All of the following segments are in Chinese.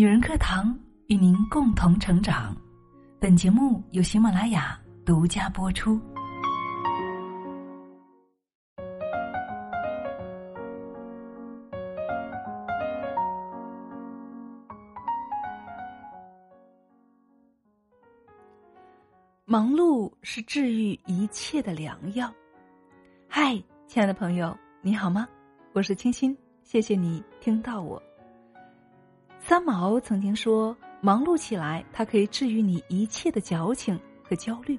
女人课堂与您共同成长。本节目由喜马拉雅独家播出。忙碌是治愈一切的良药。嗨，亲爱的朋友，你好吗？我是清新，谢谢你听到我。三毛曾经说：“忙碌起来，它可以治愈你一切的矫情和焦虑。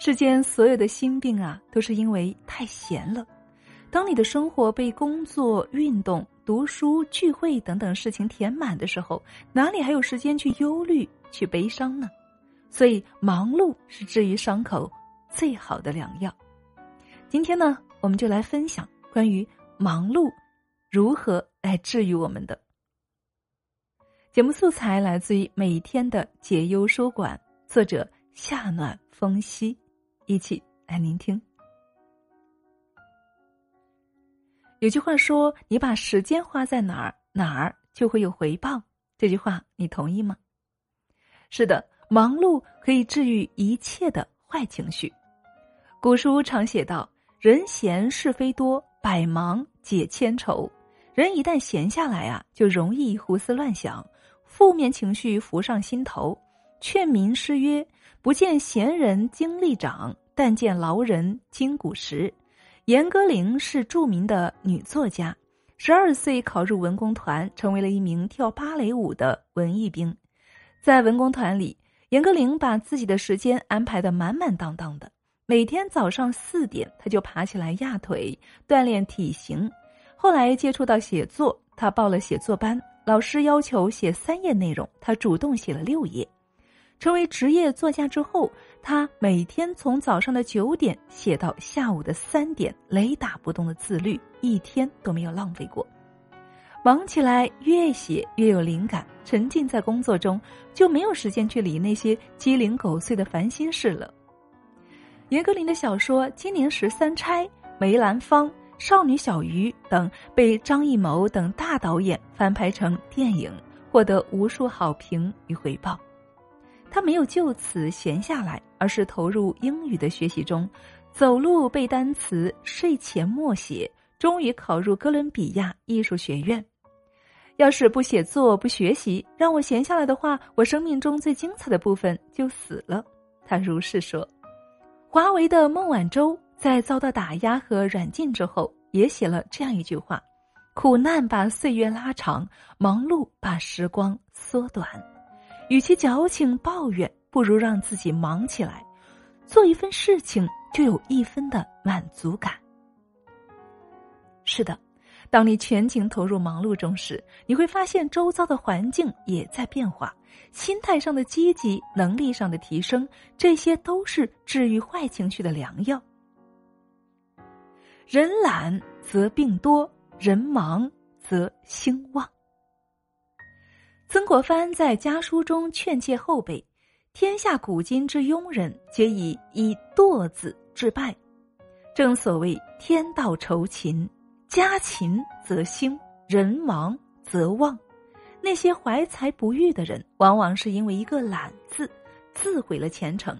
世间所有的心病啊，都是因为太闲了。当你的生活被工作、运动、读书、聚会等等事情填满的时候，哪里还有时间去忧虑、去悲伤呢？所以，忙碌是治愈伤口最好的良药。今天呢，我们就来分享关于忙碌如何来治愈我们的。”节目素材来自于每天的解忧书馆，作者夏暖风息，一起来聆听。有句话说：“你把时间花在哪儿，哪儿就会有回报。”这句话你同意吗？是的，忙碌可以治愈一切的坏情绪。古书常写道：“人闲是非多，百忙解千愁。”人一旦闲下来啊，就容易胡思乱想。负面情绪浮上心头，劝民诗曰：“不见闲人精力长，但见劳人筋骨实。”严歌苓是著名的女作家，十二岁考入文工团，成为了一名跳芭蕾舞的文艺兵。在文工团里，严歌苓把自己的时间安排的满满当当的。每天早上四点，她就爬起来压腿锻炼体型。后来接触到写作，她报了写作班。老师要求写三页内容，他主动写了六页。成为职业作家之后，他每天从早上的九点写到下午的三点，雷打不动的自律，一天都没有浪费过。忙起来越写越有灵感，沉浸在工作中就没有时间去理那些鸡零狗碎的烦心事了。严歌苓的小说《金陵十三钗》《梅兰芳》。少女小鱼等被张艺谋等大导演翻拍成电影，获得无数好评与回报。他没有就此闲下来，而是投入英语的学习中，走路背单词，睡前默写，终于考入哥伦比亚艺术学院。要是不写作不学习，让我闲下来的话，我生命中最精彩的部分就死了。他如是说。华为的孟晚舟。在遭到打压和软禁之后，也写了这样一句话：“苦难把岁月拉长，忙碌把时光缩短。与其矫情抱怨，不如让自己忙起来，做一份事情就有一分的满足感。”是的，当你全情投入忙碌中时，你会发现周遭的环境也在变化，心态上的积极，能力上的提升，这些都是治愈坏情绪的良药。人懒则病多，人忙则兴旺。曾国藩在家书中劝诫后辈：“天下古今之庸人，皆以以惰字致败。正所谓天道酬勤，家勤则兴，人忙则旺。那些怀才不遇的人，往往是因为一个懒字，自毁了前程。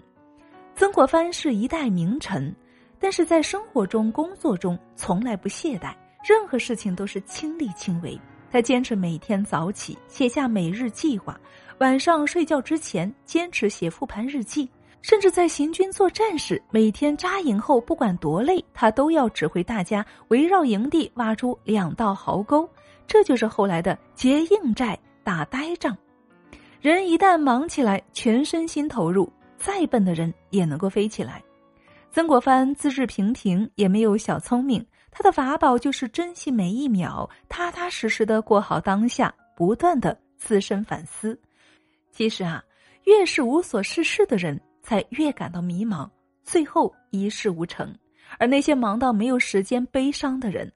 曾国藩是一代名臣。”但是在生活中、工作中从来不懈怠，任何事情都是亲力亲为。他坚持每天早起写下每日计划，晚上睡觉之前坚持写复盘日记，甚至在行军作战时，每天扎营后不管多累，他都要指挥大家围绕营地挖出两道壕沟。这就是后来的结硬寨、打呆仗。人一旦忙起来，全身心投入，再笨的人也能够飞起来。曾国藩资质平平，也没有小聪明。他的法宝就是珍惜每一秒，踏踏实实的过好当下，不断的自身反思。其实啊，越是无所事事的人，才越感到迷茫，最后一事无成。而那些忙到没有时间悲伤的人，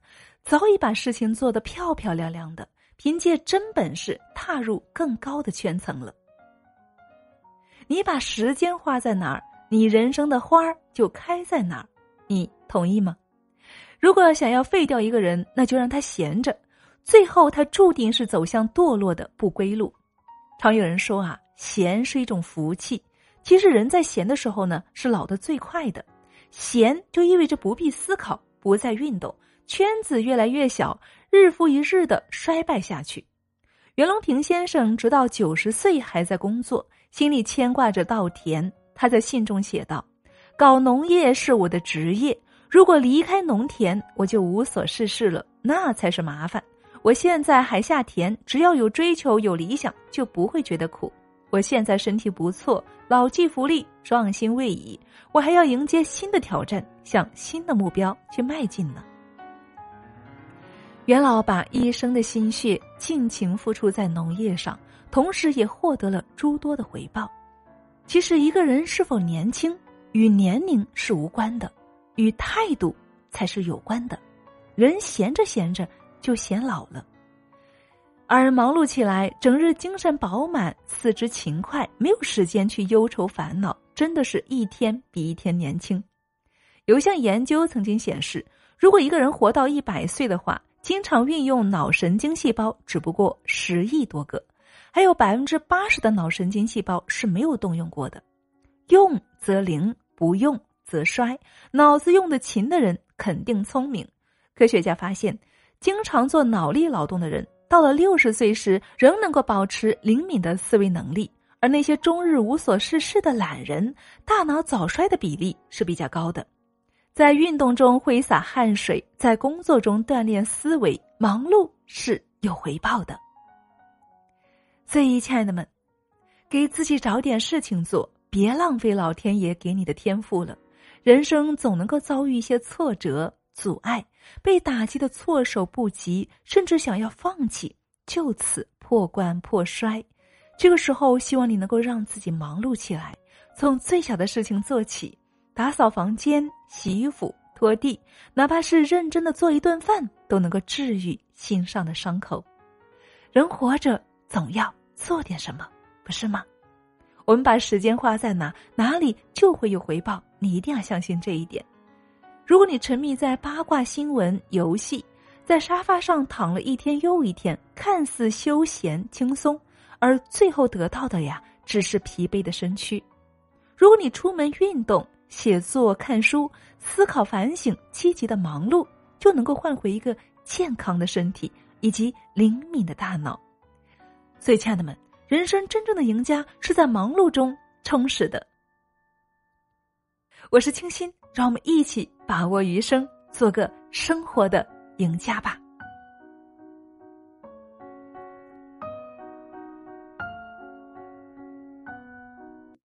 早已把事情做得漂漂亮亮的，凭借真本事踏入更高的圈层了。你把时间花在哪儿？你人生的花儿就开在哪儿，你同意吗？如果想要废掉一个人，那就让他闲着，最后他注定是走向堕落的不归路。常有人说啊，闲是一种福气。其实人在闲的时候呢，是老得最快的。闲就意味着不必思考，不再运动，圈子越来越小，日复一日的衰败下去。袁隆平先生直到九十岁还在工作，心里牵挂着稻田。他在信中写道：“搞农业是我的职业，如果离开农田，我就无所事事了，那才是麻烦。我现在还下田，只要有追求、有理想，就不会觉得苦。我现在身体不错，老骥伏枥，壮心未已，我还要迎接新的挑战，向新的目标去迈进呢。”袁老把一生的心血尽情付出在农业上，同时也获得了诸多的回报。其实，一个人是否年轻，与年龄是无关的，与态度才是有关的。人闲着闲着就显老了，而忙碌起来，整日精神饱满，四肢勤快，没有时间去忧愁烦恼，真的是一天比一天年轻。有一项研究曾经显示，如果一个人活到一百岁的话，经常运用脑神经细胞只不过十亿多个。还有百分之八十的脑神经细胞是没有动用过的，用则灵，不用则衰。脑子用的勤的人肯定聪明。科学家发现，经常做脑力劳动的人，到了六十岁时仍能够保持灵敏的思维能力；而那些终日无所事事的懒人，大脑早衰的比例是比较高的。在运动中挥洒汗水，在工作中锻炼思维，忙碌是有回报的。所以，亲爱的们，给自己找点事情做，别浪费老天爷给你的天赋了。人生总能够遭遇一些挫折、阻碍，被打击的措手不及，甚至想要放弃，就此破罐破摔。这个时候，希望你能够让自己忙碌起来，从最小的事情做起，打扫房间、洗衣服、拖地，哪怕是认真的做一顿饭，都能够治愈心上的伤口。人活着，总要。做点什么，不是吗？我们把时间花在哪，哪里就会有回报。你一定要相信这一点。如果你沉迷在八卦新闻、游戏，在沙发上躺了一天又一天，看似休闲轻松，而最后得到的呀，只是疲惫的身躯。如果你出门运动、写作、看书、思考、反省、积极的忙碌，就能够换回一个健康的身体以及灵敏的大脑。所以，亲爱的们，人生真正的赢家是在忙碌中充实的。我是清新，让我们一起把握余生，做个生活的赢家吧。